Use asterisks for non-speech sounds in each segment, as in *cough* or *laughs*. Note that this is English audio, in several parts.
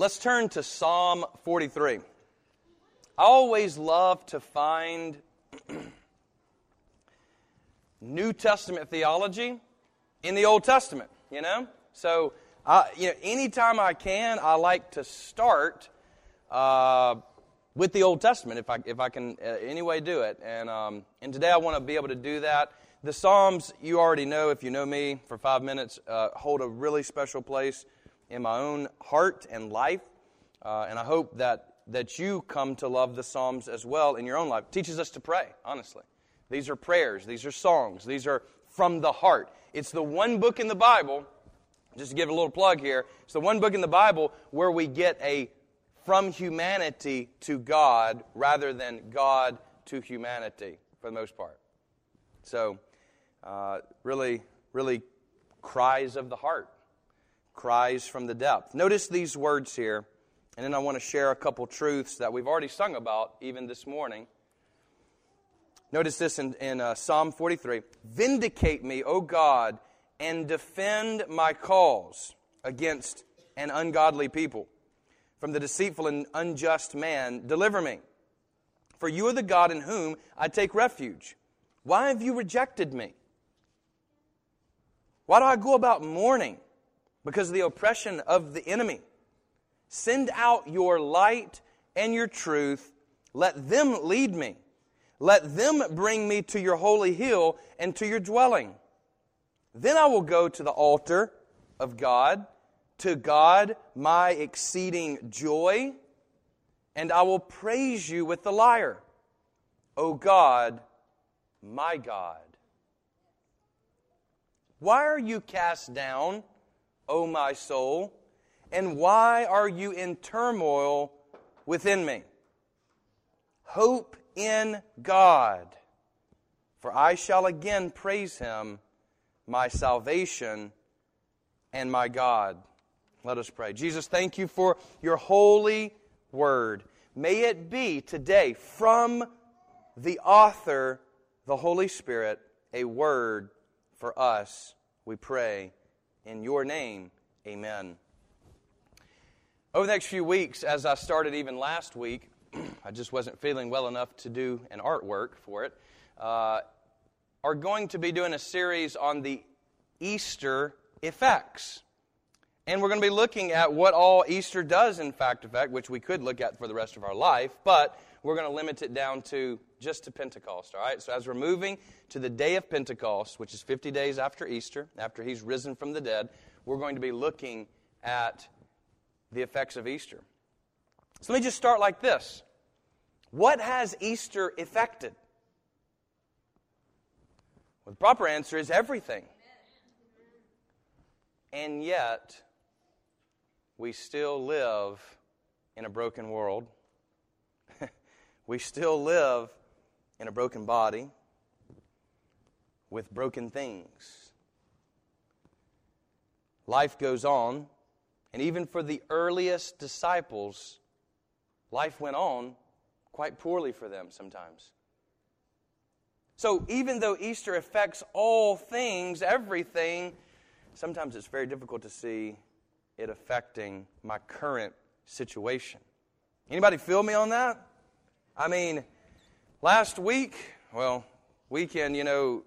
let's turn to Psalm 43. I always love to find *clears throat* New Testament theology in the Old Testament, you know? So, uh, you know, anytime I can, I like to start uh, with the Old Testament if I, if I can uh, anyway do it. And, um, and today I want to be able to do that. The Psalms, you already know, if you know me for five minutes, uh, hold a really special place in my own heart and life. Uh, and I hope that, that you come to love the Psalms as well in your own life. It teaches us to pray, honestly. These are prayers, these are songs, these are from the heart. It's the one book in the Bible, just to give a little plug here, it's the one book in the Bible where we get a from humanity to God rather than God to humanity for the most part. So, uh, really, really cries of the heart, cries from the depth. Notice these words here, and then I want to share a couple truths that we've already sung about even this morning. Notice this in, in uh, Psalm 43 Vindicate me, O God, and defend my cause against an ungodly people. From the deceitful and unjust man, deliver me. For you are the God in whom I take refuge. Why have you rejected me? Why do I go about mourning? Because of the oppression of the enemy. Send out your light and your truth. Let them lead me. Let them bring me to your holy hill and to your dwelling. Then I will go to the altar of God, to God my exceeding joy, and I will praise you with the lyre. O God, my God. Why are you cast down, O my soul? And why are you in turmoil within me? Hope in God, for I shall again praise him, my salvation and my God. Let us pray. Jesus, thank you for your holy word. May it be today from the author, the Holy Spirit, a word for us. We pray in your name. Amen. Over the next few weeks, as I started even last week, *clears throat* I just wasn't feeling well enough to do an artwork for it, uh, are going to be doing a series on the Easter effects. And we're going to be looking at what all Easter does, in fact, affect, which we could look at for the rest of our life, but we're going to limit it down to just to Pentecost, all right? So as we're moving to the day of Pentecost, which is 50 days after Easter, after he's risen from the dead, we're going to be looking at the effects of Easter. So let me just start like this What has Easter effected? Well, the proper answer is everything. And yet, we still live in a broken world. We still live in a broken body with broken things. Life goes on, and even for the earliest disciples, life went on quite poorly for them sometimes. So, even though Easter affects all things, everything, sometimes it's very difficult to see it affecting my current situation. Anybody feel me on that? I mean, last week, well, weekend, you know,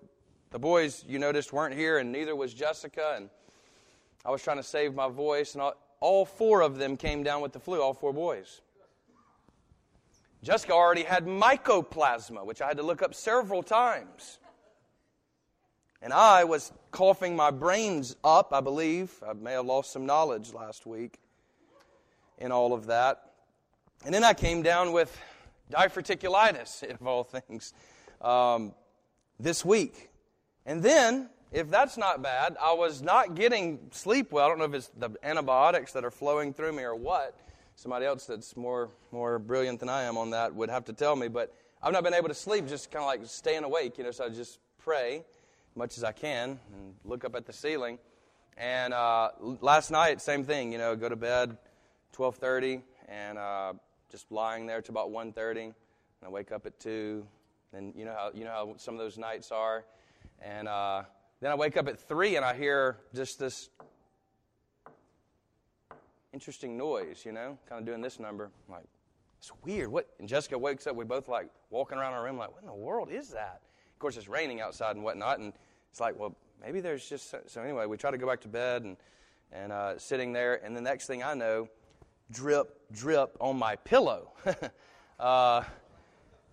the boys you noticed weren't here, and neither was Jessica, and I was trying to save my voice, and all, all four of them came down with the flu, all four boys. Jessica already had mycoplasma, which I had to look up several times. And I was coughing my brains up, I believe. I may have lost some knowledge last week in all of that. And then I came down with diverticulitis, of all things, um, this week. And then, if that's not bad, I was not getting sleep well. I don't know if it's the antibiotics that are flowing through me or what somebody else that's more more brilliant than I am on that would have to tell me. But I've not been able to sleep, just kind of like staying awake, you know. So I just pray as much as I can and look up at the ceiling. And uh, last night, same thing, you know, go to bed 12:30 and uh, just lying there to about 1:30, and I wake up at two. And you know how you know how some of those nights are, and uh, then I wake up at three and I hear just this interesting noise, you know, kind of doing this number. I'm like, it's weird. What? And Jessica wakes up. We both like walking around our room, like, what in the world is that? Of course, it's raining outside and whatnot, and it's like, well, maybe there's just so, so anyway. We try to go back to bed and and uh, sitting there, and the next thing I know, drip, drip on my pillow. *laughs* uh,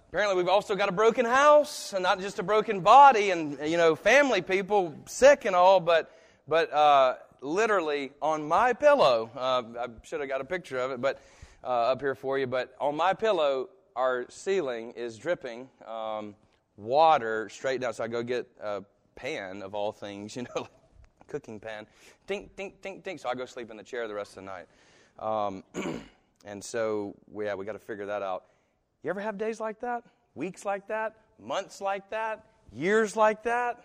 apparently, we've also got a broken house, and not just a broken body, and you know, family people sick and all, but but uh, literally on my pillow. Uh, I should have got a picture of it, but uh, up here for you. But on my pillow, our ceiling is dripping um, water straight down. So I go get a pan of all things, *laughs* you know, cooking pan. Tink, tink, tink, tink. So I go sleep in the chair the rest of the night. Um, *clears throat* and so, yeah, we got to figure that out. You ever have days like that? Weeks like that? Months like that? Years like that?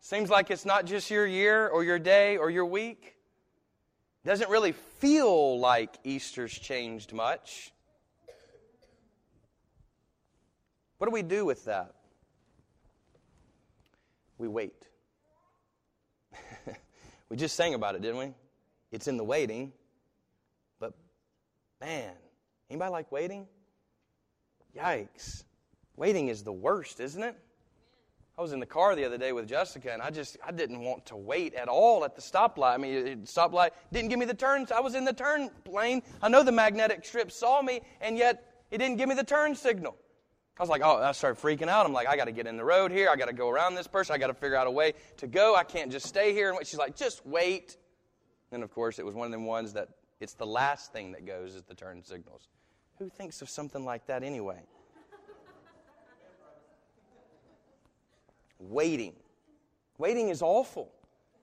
Seems like it's not just your year or your day or your week. Doesn't really feel like Easter's changed much. What do we do with that? We wait. *laughs* we just sang about it, didn't we? It's in the waiting. Man, anybody like waiting? Yikes. Waiting is the worst, isn't it? I was in the car the other day with Jessica, and I just I didn't want to wait at all at the stoplight. I mean, stoplight didn't give me the turns. I was in the turn lane. I know the magnetic strip saw me, and yet it didn't give me the turn signal. I was like, oh, I started freaking out. I'm like, I got to get in the road here. I got to go around this person. I got to figure out a way to go. I can't just stay here. And she's like, just wait. And of course, it was one of them ones that it's the last thing that goes is the turn signals. Who thinks of something like that anyway? waiting. Waiting is awful.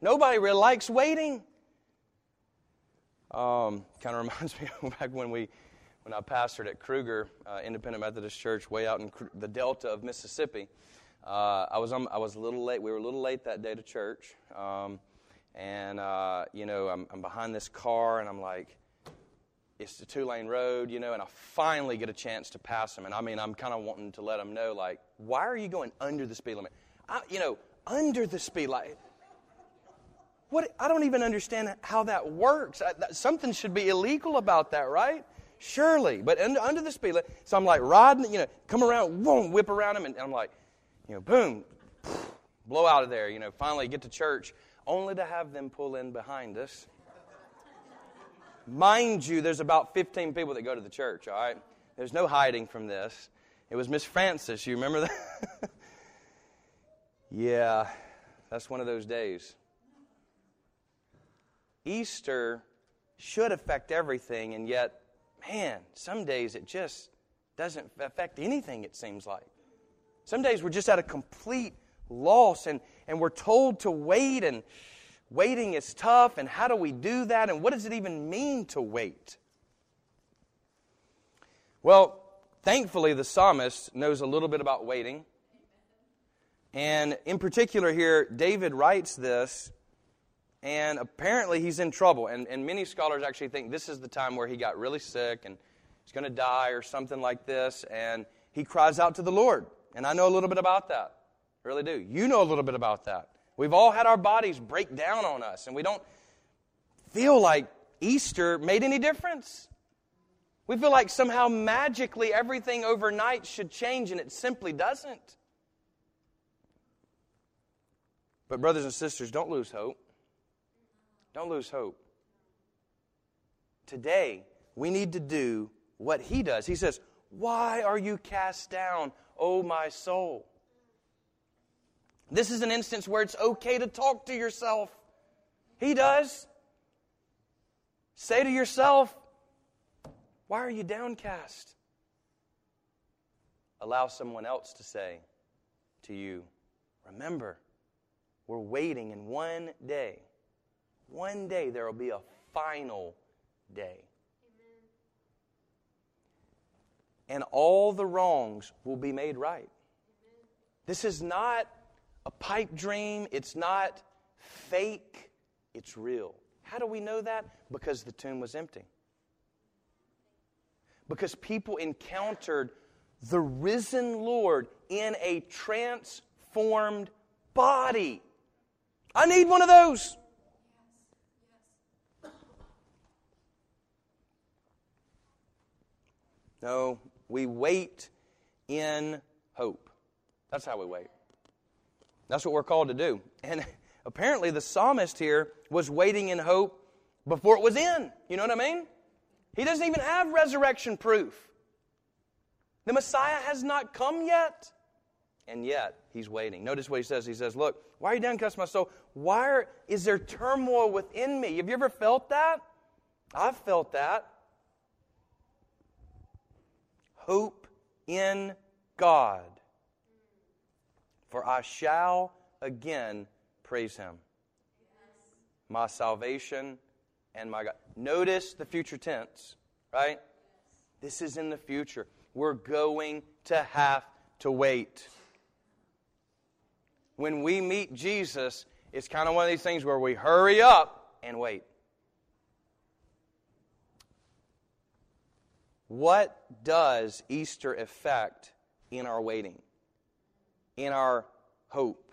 Nobody really likes waiting. Um, kind of *laughs* reminds me of back when we, when I pastored at Kruger uh, Independent Methodist Church, way out in the Delta of Mississippi. Uh, I was on, I was a little late. We were a little late that day to church, um, and uh, you know I'm, I'm behind this car, and I'm like, it's a two lane road, you know, and I finally get a chance to pass them. And I mean, I'm kind of wanting to let them know, like, why are you going under the speed limit? I, you know, under the speed limit. What, I don't even understand how that works. I, that, something should be illegal about that, right? Surely. But under, under the speed limit, so I'm like riding, you know, come around, whip around him, and, and I'm like, you know, boom, blow out of there, you know, finally get to church, only to have them pull in behind us. Mind you, there's about 15 people that go to the church, all right? There's no hiding from this. It was Miss Francis, you remember that? *laughs* Yeah, that's one of those days. Easter should affect everything, and yet, man, some days it just doesn't affect anything, it seems like. Some days we're just at a complete loss, and, and we're told to wait, and waiting is tough, and how do we do that, and what does it even mean to wait? Well, thankfully, the psalmist knows a little bit about waiting. And in particular, here, David writes this, and apparently he's in trouble. And, and many scholars actually think this is the time where he got really sick and he's going to die or something like this. And he cries out to the Lord. And I know a little bit about that. Really do. You know a little bit about that. We've all had our bodies break down on us, and we don't feel like Easter made any difference. We feel like somehow magically everything overnight should change, and it simply doesn't. But, brothers and sisters, don't lose hope. Don't lose hope. Today, we need to do what he does. He says, Why are you cast down, O my soul? This is an instance where it's okay to talk to yourself. He does. Say to yourself, Why are you downcast? Allow someone else to say to you, Remember, we're waiting, and one day, one day there will be a final day. Amen. And all the wrongs will be made right. Amen. This is not a pipe dream, it's not fake, it's real. How do we know that? Because the tomb was empty. Because people encountered the risen Lord in a transformed body. I need one of those. No, we wait in hope. That's how we wait. That's what we're called to do. And *laughs* apparently, the psalmist here was waiting in hope before it was in. You know what I mean? He doesn't even have resurrection proof. The Messiah has not come yet. And yet, he's waiting. Notice what he says. He says, Look, why are you downcast, my soul? Why are, is there turmoil within me? Have you ever felt that? I've felt that. Hope in God, for I shall again praise him. My salvation and my God. Notice the future tense, right? This is in the future. We're going to have to wait. When we meet Jesus, it's kind of one of these things where we hurry up and wait. What does Easter affect in our waiting, in our hope?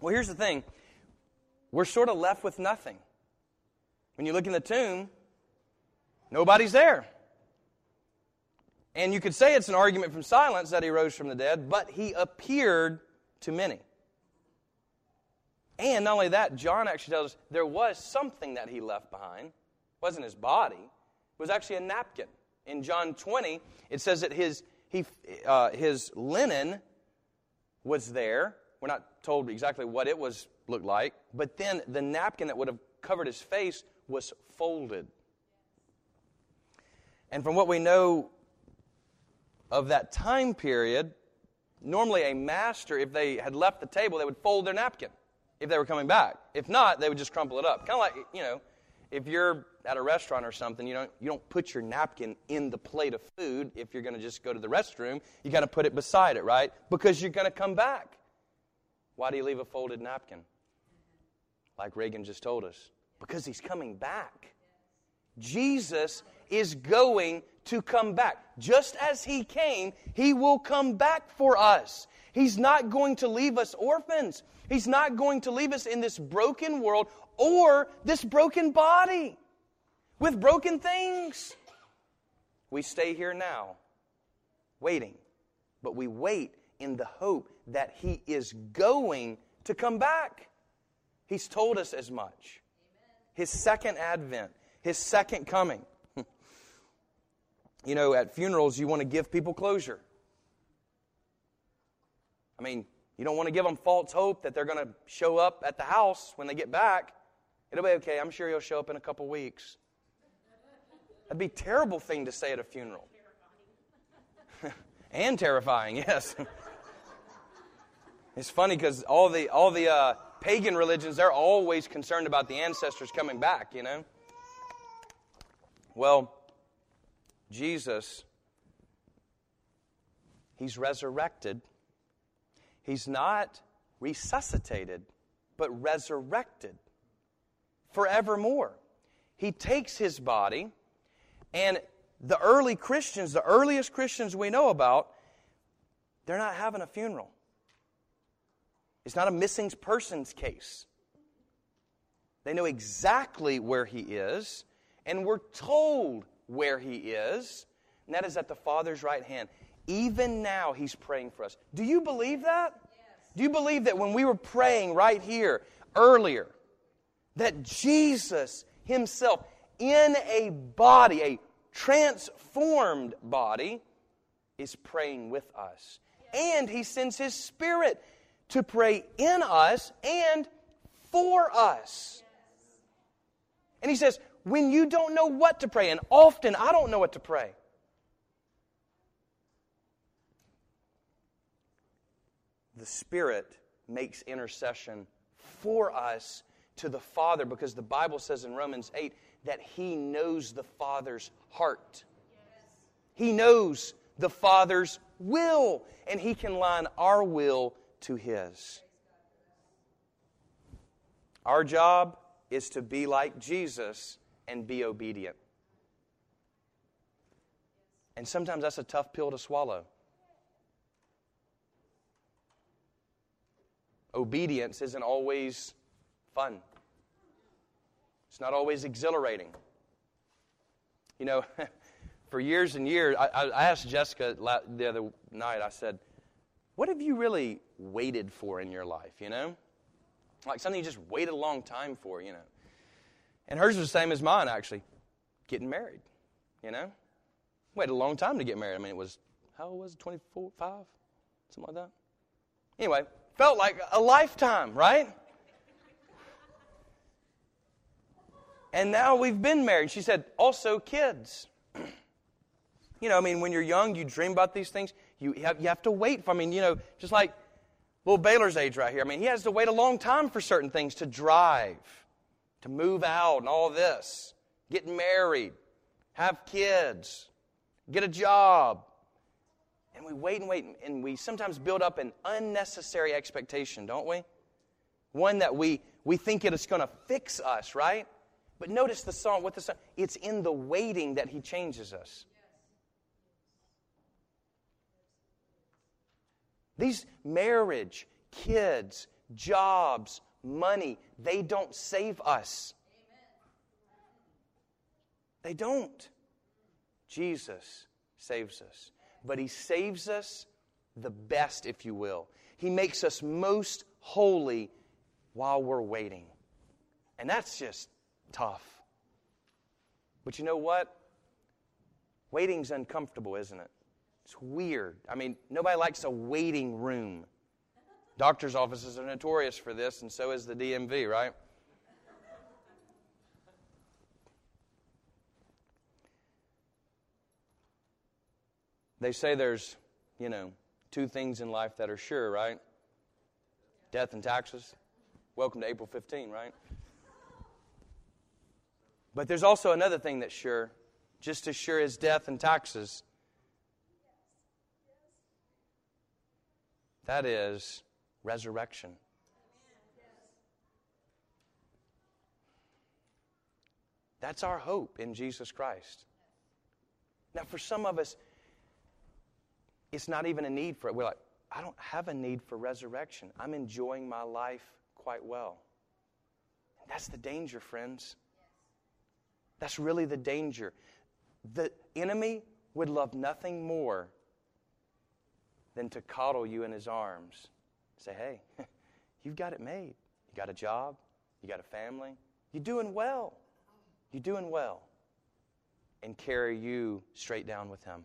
Well, here's the thing we're sort of left with nothing. When you look in the tomb, nobody's there. And you could say it's an argument from silence that he rose from the dead, but he appeared to many. And not only that, John actually tells us there was something that he left behind. It wasn't his body, it was actually a napkin. In John 20, it says that his, he, uh, his linen was there. We're not told exactly what it was looked like, but then the napkin that would have covered his face was folded. And from what we know of that time period, normally a master, if they had left the table, they would fold their napkin if they were coming back. If not, they would just crumple it up. Kind of like, you know, if you're at a restaurant or something, you don't, you don't put your napkin in the plate of food if you're going to just go to the restroom. You got to put it beside it, right? Because you're going to come back. Why do you leave a folded napkin? Like Reagan just told us because he's coming back. Jesus is going to come back. Just as he came, he will come back for us. He's not going to leave us orphans. He's not going to leave us in this broken world or this broken body with broken things. We stay here now, waiting, but we wait in the hope that he is going to come back. He's told us as much his second advent, his second coming. You know, at funerals, you want to give people closure. I mean, you don't want to give them false hope that they're going to show up at the house when they get back. It'll be okay. I'm sure he'll show up in a couple weeks. That'd be a terrible thing to say at a funeral. *laughs* and terrifying, yes. *laughs* it's funny because all the all the uh, pagan religions, they're always concerned about the ancestors coming back, you know? Well, Jesus, he's resurrected. He's not resuscitated, but resurrected forevermore. He takes his body, and the early Christians, the earliest Christians we know about, they're not having a funeral. It's not a missing persons case. They know exactly where he is, and we're told where he is, and that is at the Father's right hand. Even now, he's praying for us. Do you believe that? Yes. Do you believe that when we were praying right here earlier, that Jesus himself, in a body, a transformed body, is praying with us? And he sends his spirit to pray in us and for us. And he says, when you don't know what to pray, and often I don't know what to pray. The Spirit makes intercession for us to the Father because the Bible says in Romans 8 that He knows the Father's heart. He knows the Father's will, and He can line our will to His. Our job is to be like Jesus and be obedient. And sometimes that's a tough pill to swallow. Obedience isn't always fun, it's not always exhilarating. You know, *laughs* for years and years, I, I asked Jessica the other night, I said, What have you really waited for in your life, you know? Like something you just waited a long time for, you know? And hers was the same as mine, actually getting married, you know? we Waited a long time to get married. I mean, it was, how old was it, 24, 5? Something like that? Anyway, felt like a lifetime, right? And now we've been married. She said, also kids. *clears throat* you know, I mean, when you're young, you dream about these things. You have, you have to wait for, I mean, you know, just like little Baylor's age right here. I mean, he has to wait a long time for certain things to drive, to move out, and all this, get married, have kids, get a job. And we wait and wait, and we sometimes build up an unnecessary expectation, don't we? One that we, we think it is going to fix us, right? But notice the song, what the song, it's in the waiting that he changes us. These marriage, kids, jobs, money, they don't save us. They don't. Jesus saves us. But he saves us the best, if you will. He makes us most holy while we're waiting. And that's just tough. But you know what? Waiting's uncomfortable, isn't it? It's weird. I mean, nobody likes a waiting room. Doctors' offices are notorious for this, and so is the DMV, right? They say there's, you know, two things in life that are sure, right? Death and taxes. Welcome to April 15, right? But there's also another thing that's sure, just as sure as death and taxes. That is resurrection. That's our hope in Jesus Christ. Now, for some of us, it's not even a need for it. We're like, I don't have a need for resurrection. I'm enjoying my life quite well. And that's the danger, friends. That's really the danger. The enemy would love nothing more than to coddle you in his arms. Say, hey, *laughs* you've got it made. You got a job, you got a family, you're doing well. You're doing well. And carry you straight down with him.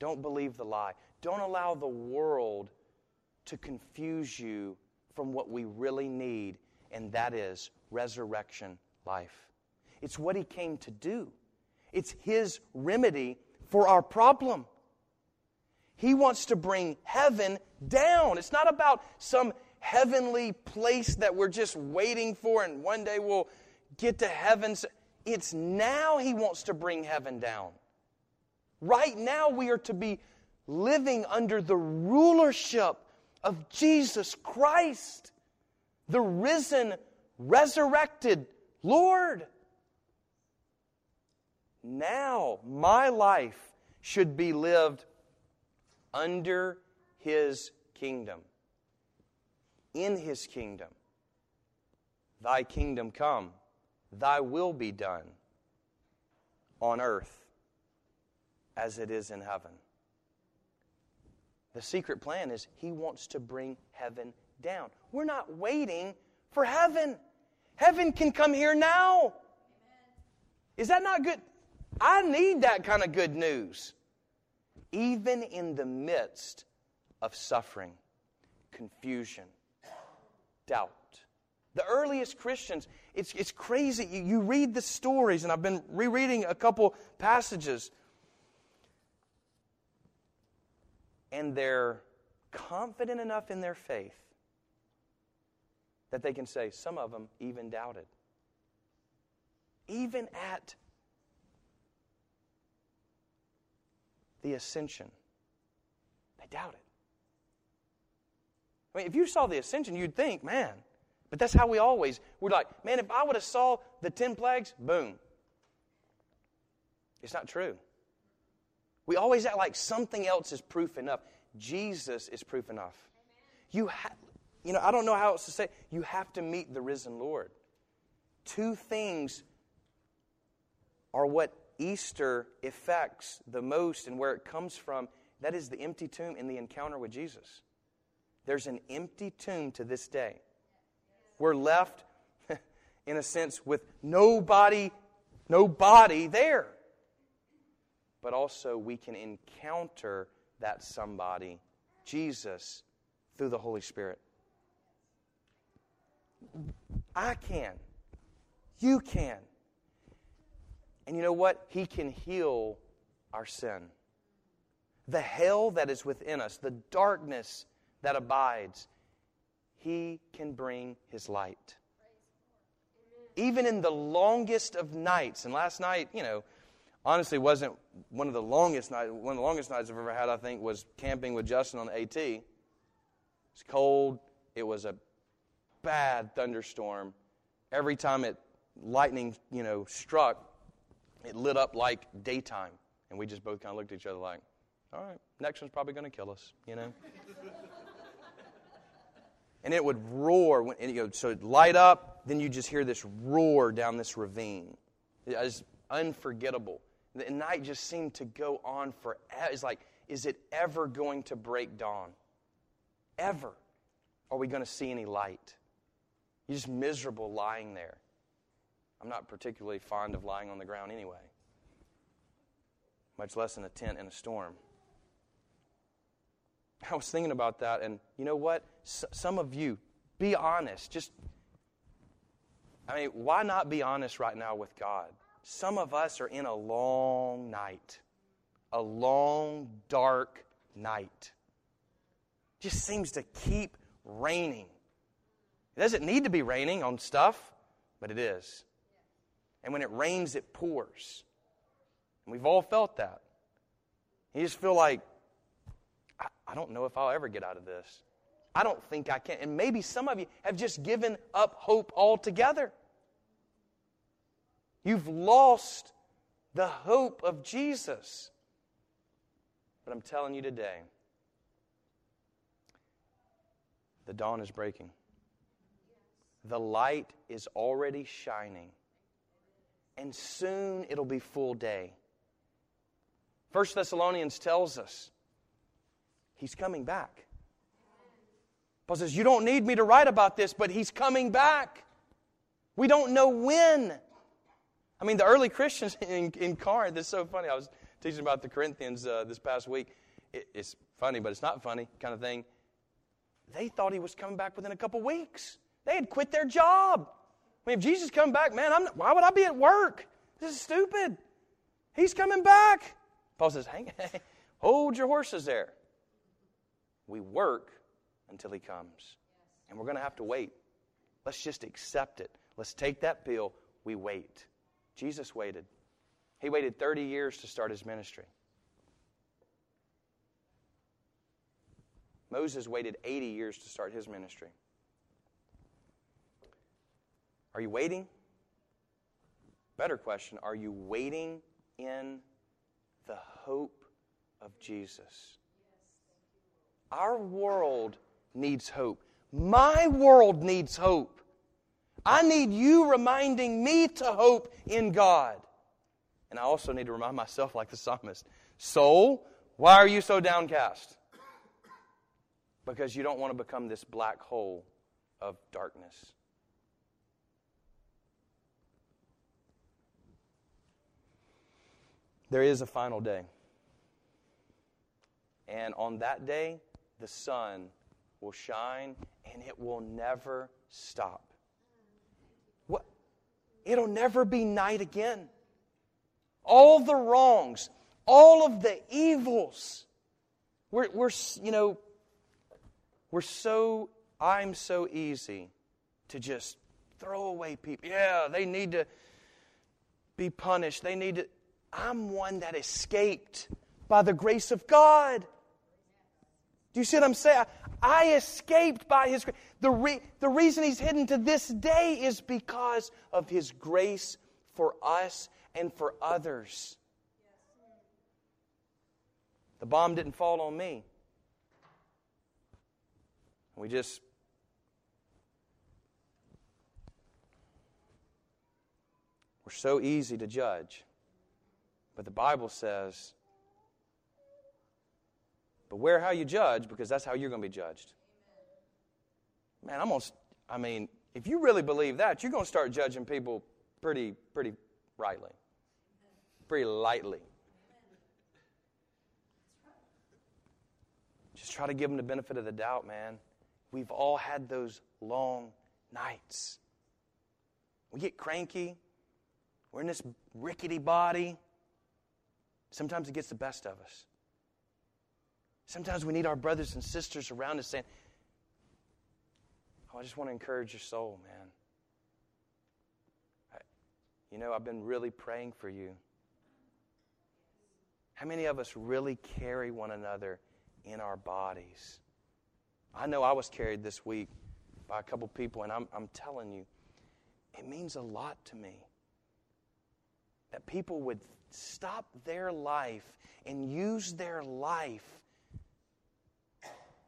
Don't believe the lie. Don't allow the world to confuse you from what we really need, and that is resurrection life. It's what he came to do, it's his remedy for our problem. He wants to bring heaven down. It's not about some heavenly place that we're just waiting for and one day we'll get to heaven. It's now he wants to bring heaven down. Right now, we are to be living under the rulership of Jesus Christ, the risen, resurrected Lord. Now, my life should be lived under His kingdom, in His kingdom. Thy kingdom come, thy will be done on earth as it is in heaven. The secret plan is He wants to bring heaven down. We're not waiting for heaven. Heaven can come here now. Is that not good? I need that kind of good news. Even in the midst of suffering, confusion, doubt. The earliest Christians, it's, it's crazy. You, you read the stories, and I've been rereading a couple passages, and they're confident enough in their faith that they can say, some of them even doubted. Even at the ascension. They doubted. I mean, if you saw the ascension, you'd think, man, but that's how we always, we're like, man, if I would have saw the 10 plagues, boom. It's not true. We always act like something else is proof enough. Jesus is proof enough. You have, you know, I don't know how else to say. You have to meet the risen Lord. Two things are what Easter affects the most and where it comes from, that is the empty tomb in the encounter with Jesus. There's an empty tomb to this day. We're left, *laughs* in a sense, with nobody, no body there. But also, we can encounter that somebody, Jesus, through the Holy Spirit. I can. You can. And you know what? He can heal our sin. The hell that is within us, the darkness that abides, He can bring His light. Even in the longest of nights, and last night, you know, honestly wasn't one of the longest nights. One of the longest nights I've ever had, I think, was camping with Justin on the AT. It's cold. It was a bad thunderstorm. Every time it lightning, you know, struck, it lit up like daytime. And we just both kind of looked at each other like, all right, next one's probably going to kill us, you know? *laughs* and it would roar. When, and, you know, so it light up, then you just hear this roar down this ravine. It was unforgettable. The night just seemed to go on forever. It's like, is it ever going to break dawn? Ever? Are we going to see any light? You're just miserable lying there. I'm not particularly fond of lying on the ground anyway, much less in a tent in a storm. I was thinking about that, and you know what? S- some of you, be honest. Just, I mean, why not be honest right now with God? Some of us are in a long night, a long, dark night. Just seems to keep raining. It doesn't need to be raining on stuff, but it is. And when it rains, it pours. And we've all felt that. You just feel like, I, I don't know if I'll ever get out of this. I don't think I can. And maybe some of you have just given up hope altogether. You've lost the hope of Jesus. But I'm telling you today, the dawn is breaking. The light is already shining and soon it'll be full day. First Thessalonians tells us he's coming back. Paul says, You don't need me to write about this, but he's coming back. We don't know when. I mean, the early Christians *laughs* in, in Corinth, it's so funny. I was teaching about the Corinthians uh, this past week. It, it's funny, but it's not funny kind of thing. They thought he was coming back within a couple weeks. They had quit their job mean, if Jesus come back, man, not, why would I be at work? This is stupid. He's coming back. Paul says, hang, *laughs* hold your horses there. We work until he comes. And we're going to have to wait. Let's just accept it. Let's take that pill. We wait. Jesus waited. He waited 30 years to start his ministry. Moses waited 80 years to start his ministry. Are you waiting? Better question Are you waiting in the hope of Jesus? Our world needs hope. My world needs hope. I need you reminding me to hope in God. And I also need to remind myself, like the psalmist Soul, why are you so downcast? Because you don't want to become this black hole of darkness. There is a final day. And on that day, the sun will shine and it will never stop. What? It'll never be night again. All the wrongs, all of the evils. We're, we're you know, we're so, I'm so easy to just throw away people. Yeah, they need to be punished. They need to. I'm one that escaped by the grace of God. Do you see what I'm saying? I escaped by His grace. The, re- the reason He's hidden to this day is because of His grace for us and for others. The bomb didn't fall on me. We just we're so easy to judge. But the Bible says, beware how you judge because that's how you're going to be judged. Man, I'm going to, I mean, if you really believe that, you're going to start judging people pretty, pretty rightly, pretty lightly. Just try to give them the benefit of the doubt, man. We've all had those long nights. We get cranky. We're in this rickety body. Sometimes it gets the best of us. Sometimes we need our brothers and sisters around us saying, Oh, I just want to encourage your soul, man. I, you know, I've been really praying for you. How many of us really carry one another in our bodies? I know I was carried this week by a couple people, and I'm, I'm telling you, it means a lot to me that people would stop their life and use their life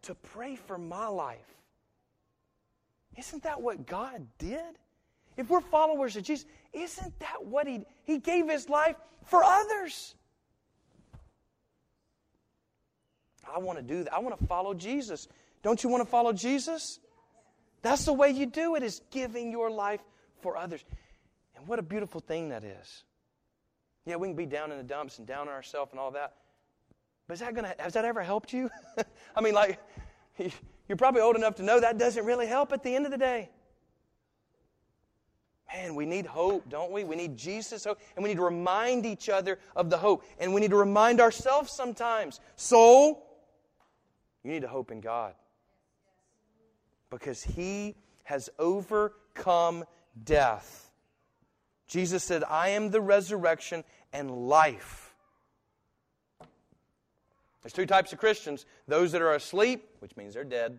to pray for my life. Isn't that what God did? If we're followers of Jesus, isn't that what He He gave His life for others? I want to do that. I want to follow Jesus. Don't you want to follow Jesus? That's the way you do it, is giving your life for others. And what a beautiful thing that is. Yeah, we can be down in the dumps and down on ourselves and all that. But is that gonna has that ever helped you? *laughs* I mean, like *laughs* you're probably old enough to know that doesn't really help at the end of the day. Man, we need hope, don't we? We need Jesus' hope, and we need to remind each other of the hope. And we need to remind ourselves sometimes. Soul, you need to hope in God. Because He has overcome death. Jesus said, I am the resurrection and life. There's two types of Christians those that are asleep, which means they're dead.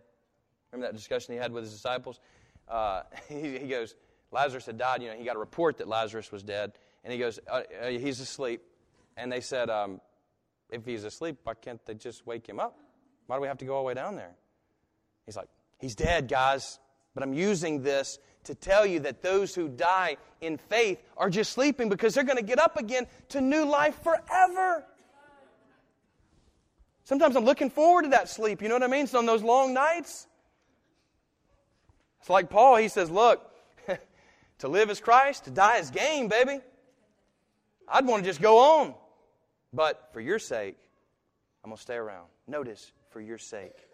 Remember that discussion he had with his disciples? Uh, *laughs* he, he, goes, Lazarus had died. You know, he got a report that Lazarus was dead. And he goes, uh, uh, He's asleep. And they said, um, If he's asleep, why can't they just wake him up? Why do we have to go all the way down there? He's like, He's dead, guys. But I'm using this to tell you that those who die in faith are just sleeping because they're going to get up again to new life forever. Sometimes I'm looking forward to that sleep. You know what I mean? So on those long nights, it's like Paul. He says, "Look, *laughs* to live is Christ, to die is gain, baby. I'd want to just go on, but for your sake, I'm gonna stay around. Notice, for your sake."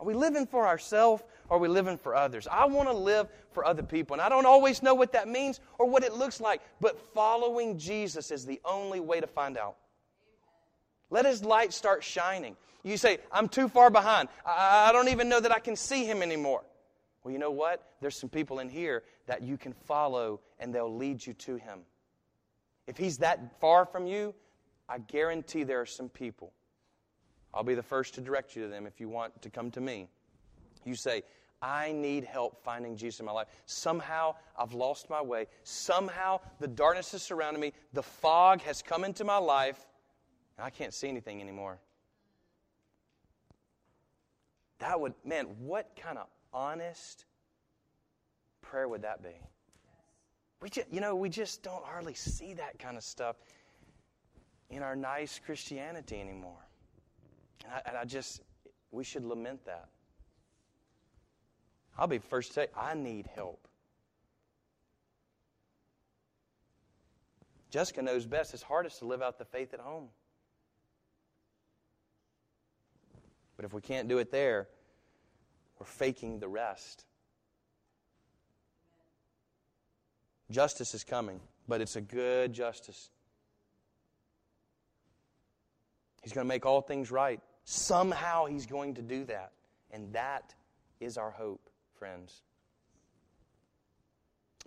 Are we living for ourselves or are we living for others? I want to live for other people. And I don't always know what that means or what it looks like, but following Jesus is the only way to find out. Let his light start shining. You say, I'm too far behind. I, I don't even know that I can see him anymore. Well, you know what? There's some people in here that you can follow and they'll lead you to him. If he's that far from you, I guarantee there are some people. I'll be the first to direct you to them if you want to come to me. You say, I need help finding Jesus in my life. Somehow I've lost my way. Somehow the darkness has surrounded me. The fog has come into my life. and I can't see anything anymore. That would, man, what kind of honest prayer would that be? We just, you know, we just don't hardly see that kind of stuff in our nice Christianity anymore. And I, and I just, we should lament that. I'll be first to say, I need help. Jessica knows best. It's hardest to live out the faith at home. But if we can't do it there, we're faking the rest. Justice is coming, but it's a good justice. He's going to make all things right. Somehow he's going to do that. And that is our hope, friends.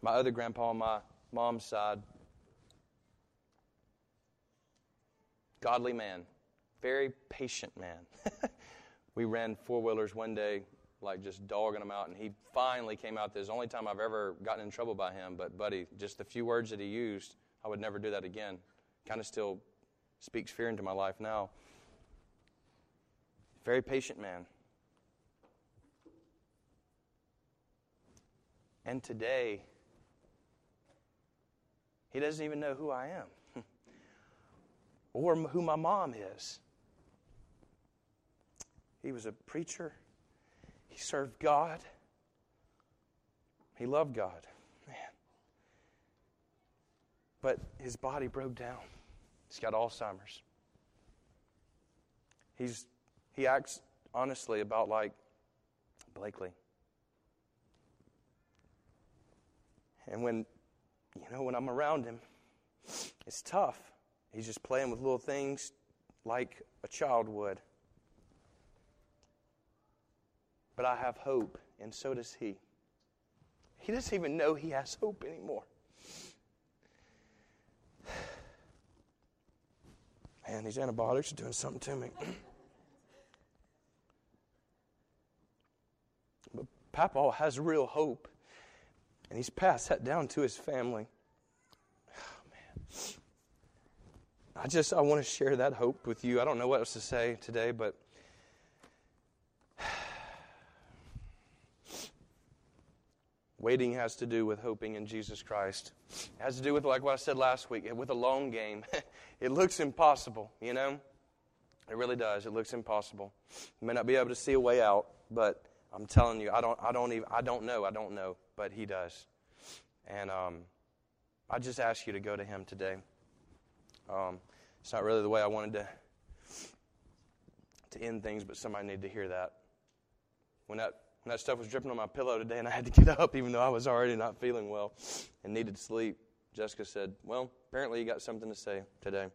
My other grandpa on my mom's side, godly man, very patient man. *laughs* we ran four wheelers one day, like just dogging them out, and he finally came out. This only time I've ever gotten in trouble by him, but buddy, just the few words that he used, I would never do that again. Kind of still speaks fear into my life now. Very patient man. And today, he doesn't even know who I am. *laughs* or who my mom is. He was a preacher. He served God. He loved God. Man. But his body broke down. He's got Alzheimer's. He's he acts honestly about like Blakely. And when you know when I'm around him, it's tough. He's just playing with little things like a child would. But I have hope, and so does he. He doesn't even know he has hope anymore. *sighs* Man, these antibiotics are doing something to me. but Papa has real hope, and he's passed that down to his family. Oh, man. I just I want to share that hope with you. I don't know what else to say today, but Waiting has to do with hoping in Jesus Christ. It has to do with, like what I said last week, with a long game. *laughs* it looks impossible, you know? It really does. It looks impossible. You may not be able to see a way out, but I'm telling you, I don't, I don't even, I don't know, I don't know, but He does. And um, I just ask you to go to Him today. Um, it's not really the way I wanted to to end things, but somebody needed to hear that. When that when that stuff was dripping on my pillow today and I had to get *laughs* up even though I was already not feeling well and needed sleep, Jessica said, Well, apparently you got something to say today.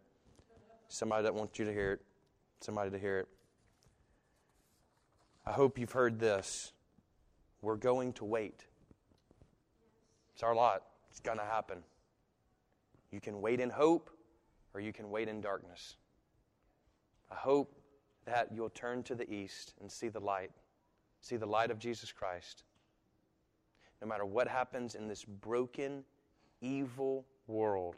Somebody that wants you to hear it. Somebody to hear it. I hope you've heard this. We're going to wait. It's our lot. It's going to happen. You can wait in hope or you can wait in darkness. I hope that you'll turn to the east and see the light see the light of Jesus Christ. No matter what happens in this broken, evil world,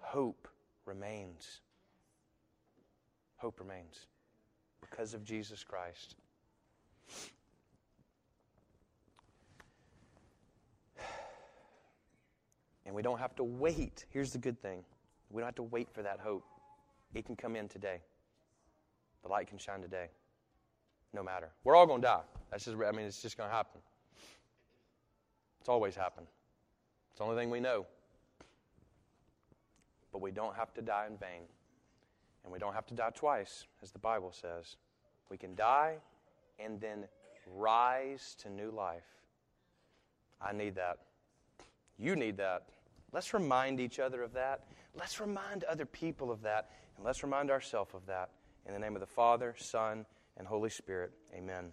hope remains. Hope remains because of Jesus Christ. *sighs* And we don't have to wait. Here's the good thing we don't have to wait for that hope. It can come in today. The light can shine today no matter. We're all going to die. That's just, I mean, it's just going to happen. It's always happened. It's the only thing we know. But we don't have to die in vain. And we don't have to die twice, as the Bible says. We can die and then rise to new life. I need that. You need that. Let's remind each other of that. Let's remind other people of that. And let's remind ourselves of that. In the name of the Father, Son, and Holy Spirit. Amen.